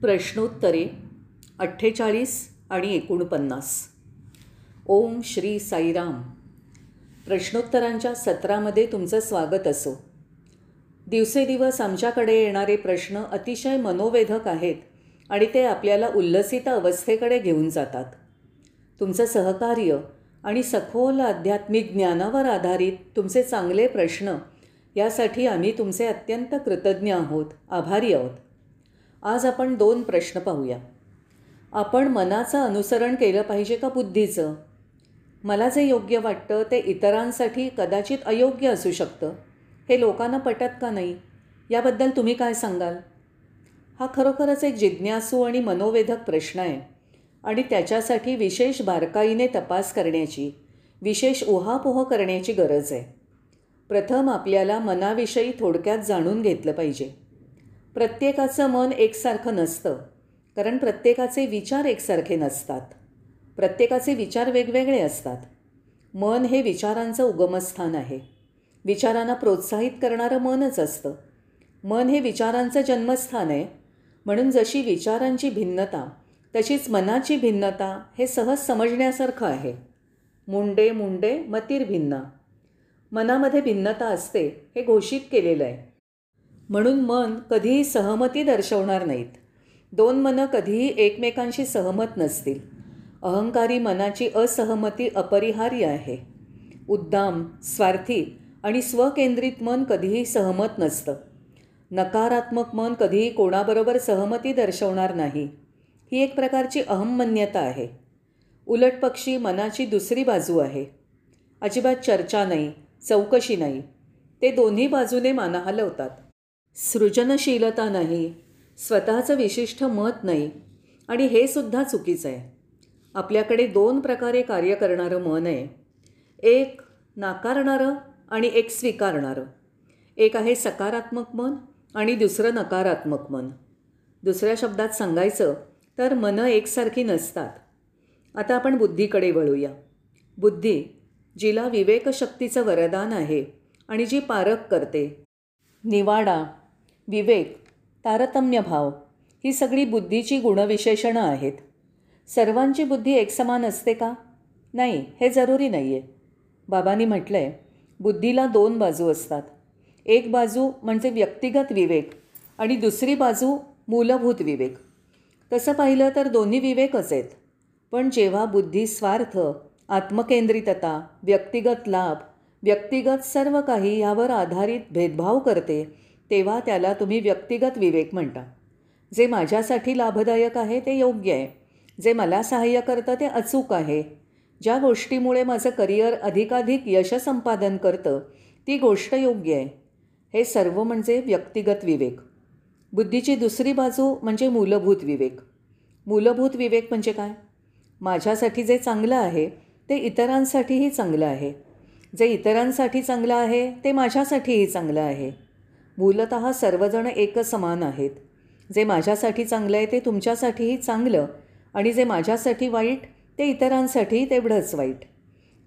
प्रश्नोत्तरे अठ्ठेचाळीस आणि एकोणपन्नास. ओम श्री साईराम. प्रश्नोत्तरांच्या सत्रामध्ये तुमचं स्वागत असो. दिवसेदिवस आमच्याकडे येणारे प्रश्न अतिशय मनोवेधक आहेत आणि ते आपल्याला उल्लसित अवस्थेकडे घेऊन जातात. तुमचं सहकार्य आणि सखोल आध्यात्मिक ज्ञानावर आधारित तुमचे चांगले प्रश्न यासाठी आम्ही तुमचे अत्यंत कृतज्ञ आहोत आभारी आहोत. आज आपण दोन प्रश्न पाहूया. आपण मनाचं अनुसरण केलं पाहिजे का बुद्धीचं? मला जे योग्य वाटतं ते इतरांसाठी कदाचित अयोग्य असू शकतं. हे लोकांना पटत का नाही? याबद्दल तुम्ही काय सांगाल? हा खरोखरच एक जिज्ञासू आणि मनोवेधक प्रश्न आहे आणि त्याच्यासाठी विशेष बारकाईने तपास करण्याची विशेष उहापोह करण्याची गरज आहे. प्रथम आपल्याला मनाविषयी थोडक्यात जाणून घेतलं पाहिजे. प्रत्येकाचं मन एकसारखं नसतं कारण प्रत्येकाचे विचार एकसारखे नसतात. प्रत्येकाचे विचार वेगवेगळे असतात. मन हे विचारांचं उगमस्थान आहे. विचारांना प्रोत्साहित करणारं मनच असतं. मन हे विचारांचं जन्मस्थान आहे. म्हणून जशी विचारांची भिन्नता तशीच मनाची भिन्नता हे सहज समजण्यासारखं आहे. मुंडे मुंडे मतीर भिन्ना. मनामध्ये भिन्नता असते हे घोषित केलेलं आहे. म्हणून मन कधीही सहमती दर्शवणार नाहीत. दोन मनं कधीही एकमेकांशी सहमत नसतील. अहंकारी मनाची असहमती अपरिहार्य आहे. उद्दाम स्वार्थी आणि स्वकेंद्रित मन कधीही सहमत नसतं. नकारात्मक मन कधीही कोणाबरोबर सहमती दर्शवणार नाही. ही एक प्रकारची अहममान्यता आहे. उलटपक्षी मनाची दुसरी बाजू आहे. अजिबात चर्चा नाही चौकशी नाही. ते दोन्ही बाजूने माना हलवतात सृजनशीलता नाही स्वतःचं विशिष्ट मत नाही आणि हे सुद्धा चुकीचं आहे. आपल्याकडे दोन प्रकारे कार्य करणारं मन आहे. एक नाकारणारं आणि एक स्वीकारणारं. एक आहे सकारात्मक मन आणि दुसरं नकारात्मक मन. दुसऱ्या शब्दात सांगायचं तर मनं एकसारखी नसतात. आता आपण बुद्धीकडे वळूया. बुद्धी जिला विवेकशक्तीचं वरदान आहे आणि जी पारख करते निवाडा विवेक तारतम्यभाव ही सगळी बुद्धीची गुणविशेषणं आहेत. सर्वांची बुद्धी एकसमान असते का? नाही हे जरुरी नाही आहे बाबांनी म्हटलं आहे बुद्धीला दोन बाजू असतात. एक बाजू म्हणजे व्यक्तिगत विवेक आणि दुसरी बाजू मूलभूत विवेक. तसं पाहिलं तर दोन्ही विवेकच आहेत. पण जेव्हा बुद्धी स्वार्थ आत्मकेंद्रितता व्यक्तिगत लाभ व्यक्तिगत सर्व काही यावर आधारित भेदभाव करते तेव्हा त्याला तुम्ही व्यक्तिगत विवेक म्हणता. जे माझ्यासाठी लाभदायक आहे ते योग्य आहे. जे मला सहाय्य करतं ते अचूक आहे. ज्या गोष्टीमुळे माझं करिअर अधिकाधिक यशसंपादन करतं ती गोष्ट योग्य आहे. हे सर्व म्हणजे व्यक्तिगत विवेक. बुद्धीची दुसरी बाजू म्हणजे मूलभूत विवेक. मूलभूत विवेक म्हणजे काय? माझ्यासाठी जे चांगलं आहे ते इतरांसाठीही चांगलं आहे. जे इतरांसाठी चांगलं आहे ते माझ्यासाठीही चांगलं आहे. मूलत सर्वजण एकच समान आहेत. जे माझ्यासाठी चांगलं आहे ते तुमच्यासाठीही चांगलं आणि जे माझ्यासाठी वाईट ते इतरांसाठी तेवढंच वाईट.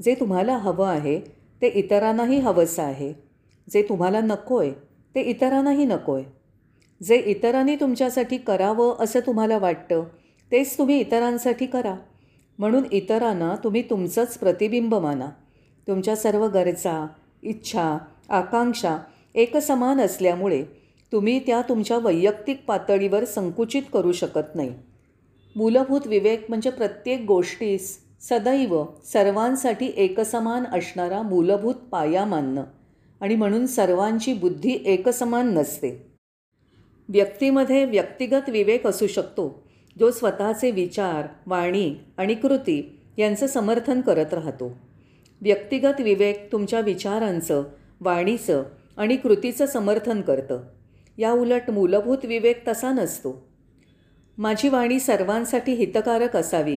जे तुम्हाला हवं आहे ते इतरांनाही हवंसं आहे. जे तुम्हाला नको आहे ते इतरांनाही नको आहे जे इतरांनी तुमच्यासाठी करावं असं तुम्हाला वाटतं तेच तुम्ही इतरांसाठी करा. म्हणून इतरांना तुम्ही तुमचंच प्रतिबिंब माना. तुमच्या सर्व गरजा इच्छा आकांक्षा एकसमान असल्यामुळे तुम्ही त्या तुमच्या वैयक्तिक पातळीवर संकुचित करू शकत नाही. मूलभूत विवेक म्हणजे प्रत्येक गोष्टीस सदैव सर्वांसाठी एकसमान असणारा मूलभूत पाया मानणं आणि म्हणून सर्वांची बुद्धी एकसमान नसते. व्यक्तीमध्ये व्यक्तिगत विवेक असू शकतो जो स्वतःचे विचार वाणी आणि कृती यांचं समर्थन करत राहतो. व्यक्तिगत विवेक तुमच्या विचारांचं वाणीचं आणि कृतीचं समर्थन करतं. या उलट मूलभूत विवेक तसा नसतो. माझी वाणी सर्वांसाठी हितकारक असावी.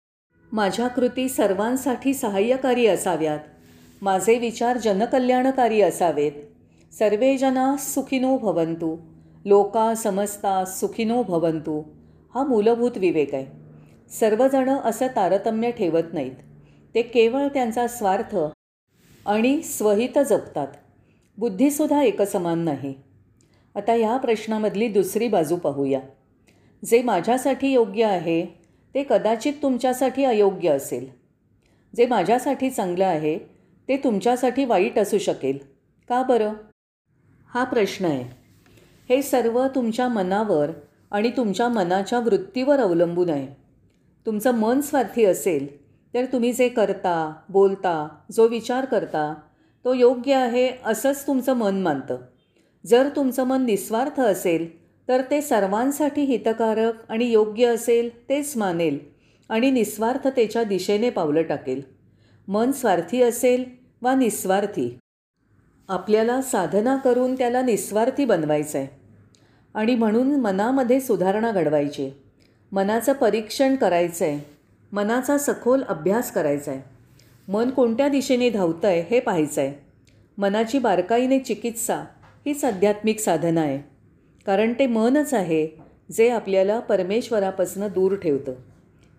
माझ्या कृती सर्वांसाठी सहाय्यकारी असाव्यात. माझे विचार जनकल्याणकारी असावेत. सर्वे जना सुखिनो भवंतु लोका समजता सुखिनो भवंतु हा मूलभूत विवेक आहे. सर्वजणं असं तारतम्य ठेवत नाहीत. ते केवळ त्यांचा स्वार्थ आणि स्वहित जपतात. बुद्धीसुद्धा एकसमान नाही. आता या प्रश्नामधली दुसरी बाजू पाहूया. जे माझ्यासाठी योग्य आहे ते कदाचित तुमच्यासाठी अयोग्य असेल. जे माझ्यासाठी चांगलं आहे ते तुमच्यासाठी वाईट असू शकेल. का बरं? हा प्रश्न आहे. हे सर्व तुमच्या मनावर आणि तुमच्या मनाच्या वृत्तीवर अवलंबून आहे. तुमचं मन स्वार्थी असेल तर तुम्ही जे करता बोलता जो विचार करता तो योग्य आहे असंच तुमचं मन मानतं. जर तुमचं मन निस्वार्थ असेल तर ते सर्वांसाठी हितकारक आणि योग्य असेल तेच मानेल आणि निस्वार्थतेच्या दिशेने पावलं टाकेल. मन स्वार्थी असेल वा निस्वार्थी आपल्याला साधना करून त्याला निस्वार्थी बनवायचं आहे आणि म्हणून मनामध्ये सुधारणा घडवायची. मनाचं परीक्षण करायचं आहे मनाचा सखोल अभ्यास करायचा आहे मन कोणत्या दिशेने धावतं आहे हे पाहायचं आहे मनाची बारकाईने चिकित्सा हीच आध्यात्मिक साधना आहे. कारण ते मनच आहे जे आपल्याला परमेश्वरापासून दूर ठेवतं.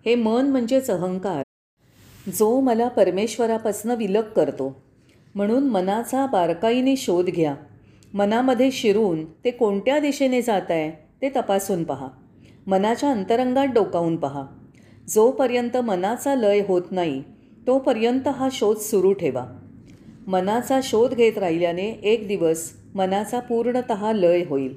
हे मन म्हणजेच अहंकार. जो मला परमेश्वरापासून विलग करतो. म्हणून मनाचा बारकाईने शोध घ्या. मनामध्ये शिरून ते कोणत्या दिशेने जात आहे ते तपासून पहा. मनाच्या अंतरंगात डोकावून पहा. जोपर्यंत मनाचा लय होत नाही तोपर्यंत हा शोध सुरू ठेवा. मनाचा शोध घेत राहिल्याने एक दिवस मनाचा पूर्णत लय होईल.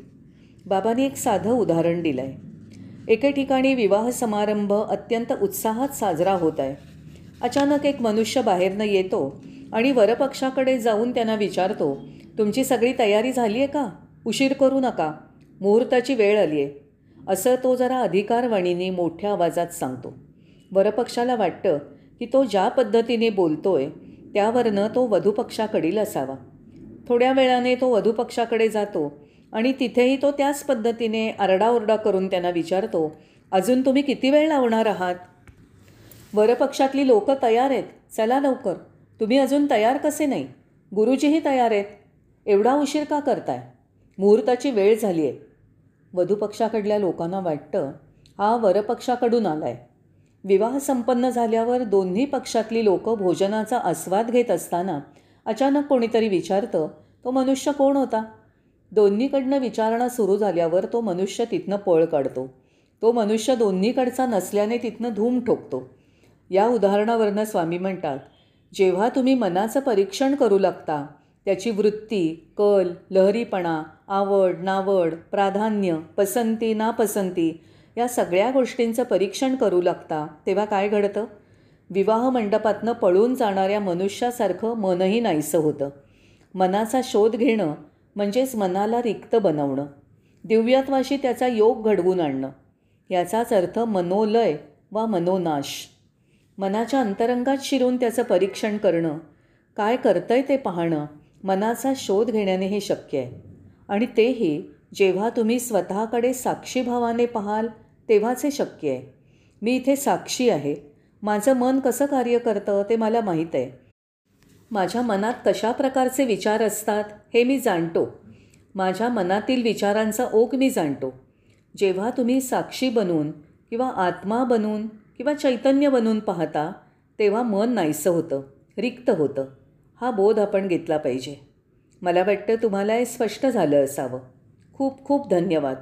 बाबांनी एक साधं उदाहरण दिलं आहे एके ठिकाणी विवाह समारंभ अत्यंत उत्साहात साजरा होत आहे. अचानक एक मनुष्य बाहेरनं येतो आणि वरपक्षाकडे जाऊन त्यांना विचारतो तुमची सगळी तयारी झाली आहे का? उशीर करू नका. मुहूर्ताची वेळ आली आहे असं तो जरा अधिकारवाणीने मोठ्या आवाजात सांगतो. वरपक्षाला वाटतं की तो ज्या पद्धतीने बोलतो आहे त्यावरनं तो वधूपक्षाकडील असावा. थोड्या वेळाने तो वधूपक्षाकडे जातो आणि तिथेही तो त्याच पद्धतीने आरडाओरडा करून त्यांना विचारतो अजून तुम्ही किती वेळ लावणार आहात? वरपक्षातली लोक तयार आहेत. चला लवकर. तुम्ही अजून तयार कसे नाही? गुरुजीही तयार आहेत. एवढा उशीर का करताय? मुहूर्ताची वेळ झाली आहे वधूपक्षाकडल्या लोकांना वाटतं हा वरपक्षाकडून आला आहे विवाह संपन्न झाल्यावर दोन्ही पक्षातली लोक भोजनाचा आस्वाद घेत असताना अचानक कोणीतरी विचारतं तो मनुष्य कोण होता? दोन्हीकडनं विचारणा सुरू झाल्यावर तो मनुष्य तिथनं पळ काढतो. तो मनुष्य दोन्हीकडचा नसल्याने तिथनं धूम ठोकतो. या उदाहरणावरनं स्वामी म्हणतात जेव्हा तुम्ही मनाचं परीक्षण करू लागता त्याची वृत्ती कल लहरीपणा आवड नावड प्राधान्य पसंती नापसंती या सगळ्या गोष्टींचं परीक्षण करू लागता तेव्हा काय घडतं? विवाह मंडपातनं पळून जाणाऱ्या मनुष्यासारखं मनही नाहीसं होतं. मनाचा शोध घेणं म्हणजेच मनाला रिक्त बनवणं. दिव्यत्वाशी त्याचा योग घडवून आणणं. याचाच अर्थ मनोलय वा मनोनाश. मनाच्या अंतरंगात शिरून त्याचं परीक्षण करणं. काय करतंय ते पाहणं मनाचा शोध घेण्याने हे शक्य आहे. आणि तेही जेव्हा तुम्ही स्वतःकडे साक्षीभावाने पाहाल तेव्हाच हे शक्य आहे. मी इथे साक्षी आहे. माझं मन कसं कार्य करतं ते मला माहीत आहे. माझ्या मनात कशा प्रकारचे विचार असतात हे मी जाणतो. माझ्या मनातील विचारांचा ओघ मी जाणतो. जेव्हा तुम्ही साक्षी बनून किंवा आत्मा बनून किंवा चैतन्य बनून पाहता तेव्हा मन नाहीसं होतं रिक्त होतं. हा बोध आपण घेतला पाहिजे. मला वाटतं तुम्हाला हे स्पष्ट झालं असावं. खूप खूप धन्यवाद.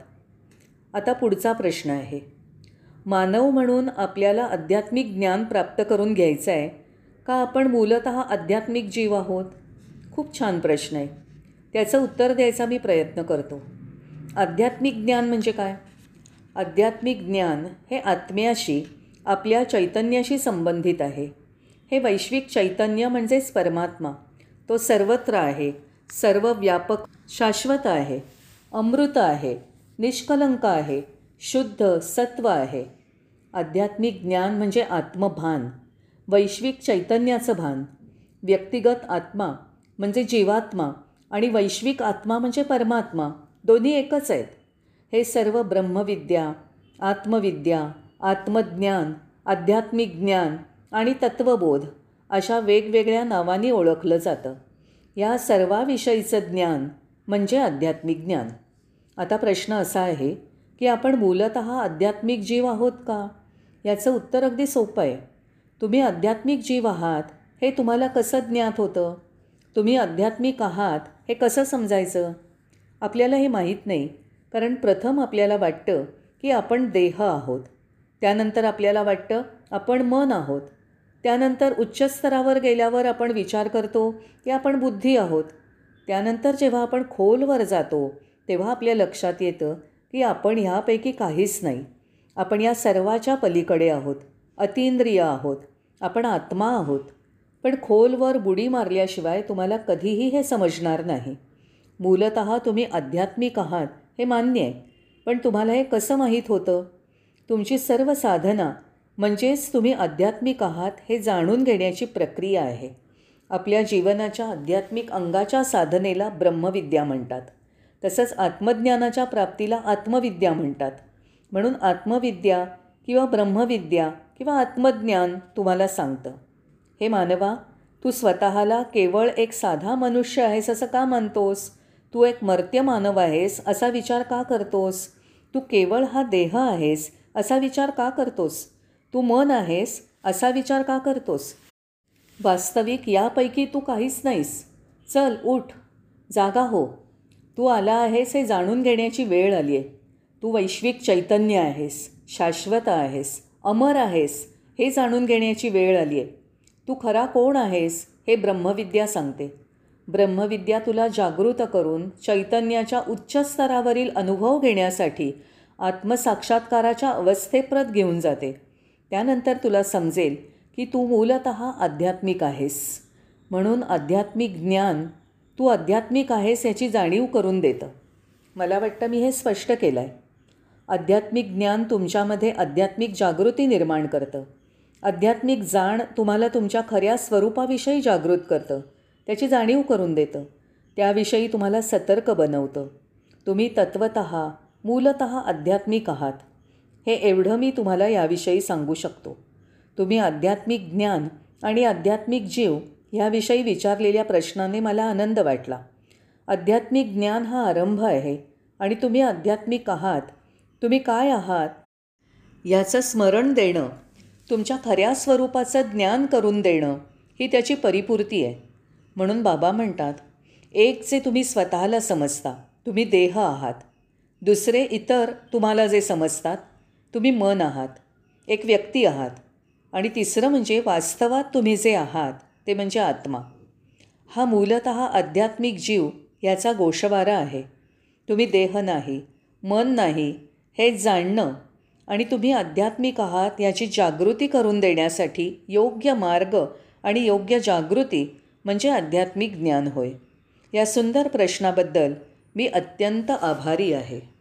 आता पुढचा प्रश्न आहे. मानव म्हणून आपल्याला आध्यात्मिक ज्ञान प्राप्त करून घ्यायचं आहे का आपण मूलत आध्यात्मिक जीव आहोत? खूप छान प्रश्न आहे. त्याचं उत्तर द्यायचा मी प्रयत्न करतो. आध्यात्मिक ज्ञान म्हणजे काय? आध्यात्मिक ज्ञान हे आत्म्याशी आपल्या चैतन्याशी संबंधित आहे. हे वैश्विक चैतन्य म्हणजेच परमात्मा. तो सर्वत्र आहे सर्व व्यापक शाश्वत आहे अमृत आहे निष्कलंक आहे शुद्ध सत्व आहे. आध्यात्मिक ज्ञान म्हणजे आत्मभान वैश्विक चैतन्याचं भान. व्यक्तिगत आत्मा म्हणजे जीवात्मा आणि वैश्विक आत्मा म्हणजे परमात्मा दोन्ही एकच आहेत. हे सर्व ब्रह्मविद्या आत्मविद्या आत्मज्ञान आध्यात्मिक ज्ञान आणि तत्त्वबोध अशा वेगवेगळ्या नावांनी ओळखलं जातं. या सर्वाविषयीचं ज्ञान म्हणजे आध्यात्मिक ज्ञान. आता प्रश्न असा आहे की आपण मूलत आध्यात्मिक जीव आहोत का? याचं उत्तर अगदी सोपं आहे. तुम्ही आध्यात्मिक जीव आहात हे तुम्हाला कसं ज्ञात होतं? तुम्ही आध्यात्मिक आहात हे कसं समजायचं? आपल्याला हे माहीत नाही कारण प्रथम आपल्याला वाटतं की आपण देह आहोत. त्यानंतर आपल्याला वाटतं आपण मन आहोत. त्यानंतर उच्च स्तरावर गेल्यावर आपण विचार करतो की आपण बुद्धी आहोत. त्यानंतर जेव्हा आपण खोलवर जातो तेव्हा आपल्या लक्षात येतं की आपण ह्यापैकी काहीच नाही. आपण या सर्वाच्या पलीकडे आहोत. अतिंद्रिय आहोत. आपण आत्मा आहोत. पण खोलवर बुडी मारल्याशिवाय तुम्हाला कधीही हे समजणार नाही. मूलत तुम्ही आध्यात्मिक आहात हे मान्य आहे. पण तुम्हाला हे कसं माहीत होतं? तुमची सर्व साधना म्हणजेच तुम्ही आध्यात्मिक आहात हे जाणून घेण्याची प्रक्रिया आहे. आपल्या जीवनाच्या आध्यात्मिक अंगाच्या साधनेला ब्रह्मविद्या म्हणतात. तसंच आत्मज्ञानाच्या प्राप्तीला आत्मविद्या म्हणतात. म्हणून आत्मविद्या किंवा ब्रह्मविद्या किंवा आत्मज्ञान तुम्हाला सांगतं. हे मानवा तू स्वतःला केवळ एक साधा मनुष्य आहेस असं का मानतोस? तू एक मर्त्य मानव आहेस असा विचार का करतोस? तू केवळ हा देह आहेस असा विचार का करतोस? तू मन आहेस असा विचार का करतोस? वास्तविक यापैकी तू काहीच नाहीस. चल उठ. जागा हो. तू आला आहेस हे जाणून घेण्याची वेळ आली आहे. तू वैश्विक चैतन्य आहेस शाश्वत आहेस अमर आहेस हे जाणून घेण्याची वेळ आली आहे. तू खरा कोण आहेस हे ब्रह्मविद्या सांगते. ब्रह्मविद्या तुला जागृत करून चैतन्याच्या उच्च स्तरावरील अनुभव घेण्यासाठी आत्मसाक्षात्काराच्या अवस्थेप्रत घेऊन जाते. त्यानंतर तुला समजेल की तू मूलत आध्यात्मिक आहेस. म्हणून आध्यात्मिक ज्ञान तू आध्यात्मिक आहेस याची जाणीव करून देतं. मला वाटतं मी हे स्पष्ट केलं आहे आध्यात्मिक ज्ञान तुमच्यामध्ये आध्यात्मिक जागृती निर्माण करतं. आध्यात्मिक जाण तुम्हाला तुमच्या खऱ्या स्वरूपाविषयी जागृत करतं. त्याची जाणीव करून देतं. त्याविषयी तुम्हाला सतर्क बनवतं. तुम्ही तत्वत मूलत आध्यात्मिक आहात. हे एवढं मी तुम्हाला याविषयी सांगू शकतो. तुम्ही आध्यात्मिक ज्ञान आणि आध्यात्मिक जीव ह्याविषयी विचारलेल्या प्रश्नाने मला आनंद वाटला. आध्यात्मिक ज्ञान हा आरंभ आहे आणि तुम्ही आध्यात्मिक आहात. तुम्ही काय आहात? याचं स्मरण देणं तुमच्या खऱ्या स्वरूपाचं ज्ञान करून देणं ही त्याची परिपूर्ती आहे. म्हणून बाबा म्हणतात एक जे तुम्ही स्वतःला समजता तुम्ही देह आहात. दुसरे इतर तुम्हाला जे समजतात तुम्ही मन आहात. एक व्यक्ती आहात. आणि तिसरं म्हणजे वास्तवात तुम्ही जे आहात. ते म्हणजे आत्मा. हा मूलत आध्यात्मिक जीव याचा गोषवारा आहे. तुम्ही देह नाही मन नाही हे जाणणं आणि तुम्ही आध्यात्मिक आहात याची जागृती करून देण्यासाठी योग्य मार्ग आणि योग्य जागृती म्हणजे आध्यात्मिक ज्ञान होय. या सुंदर प्रश्नाबद्दल मी अत्यंत आभारी आहे.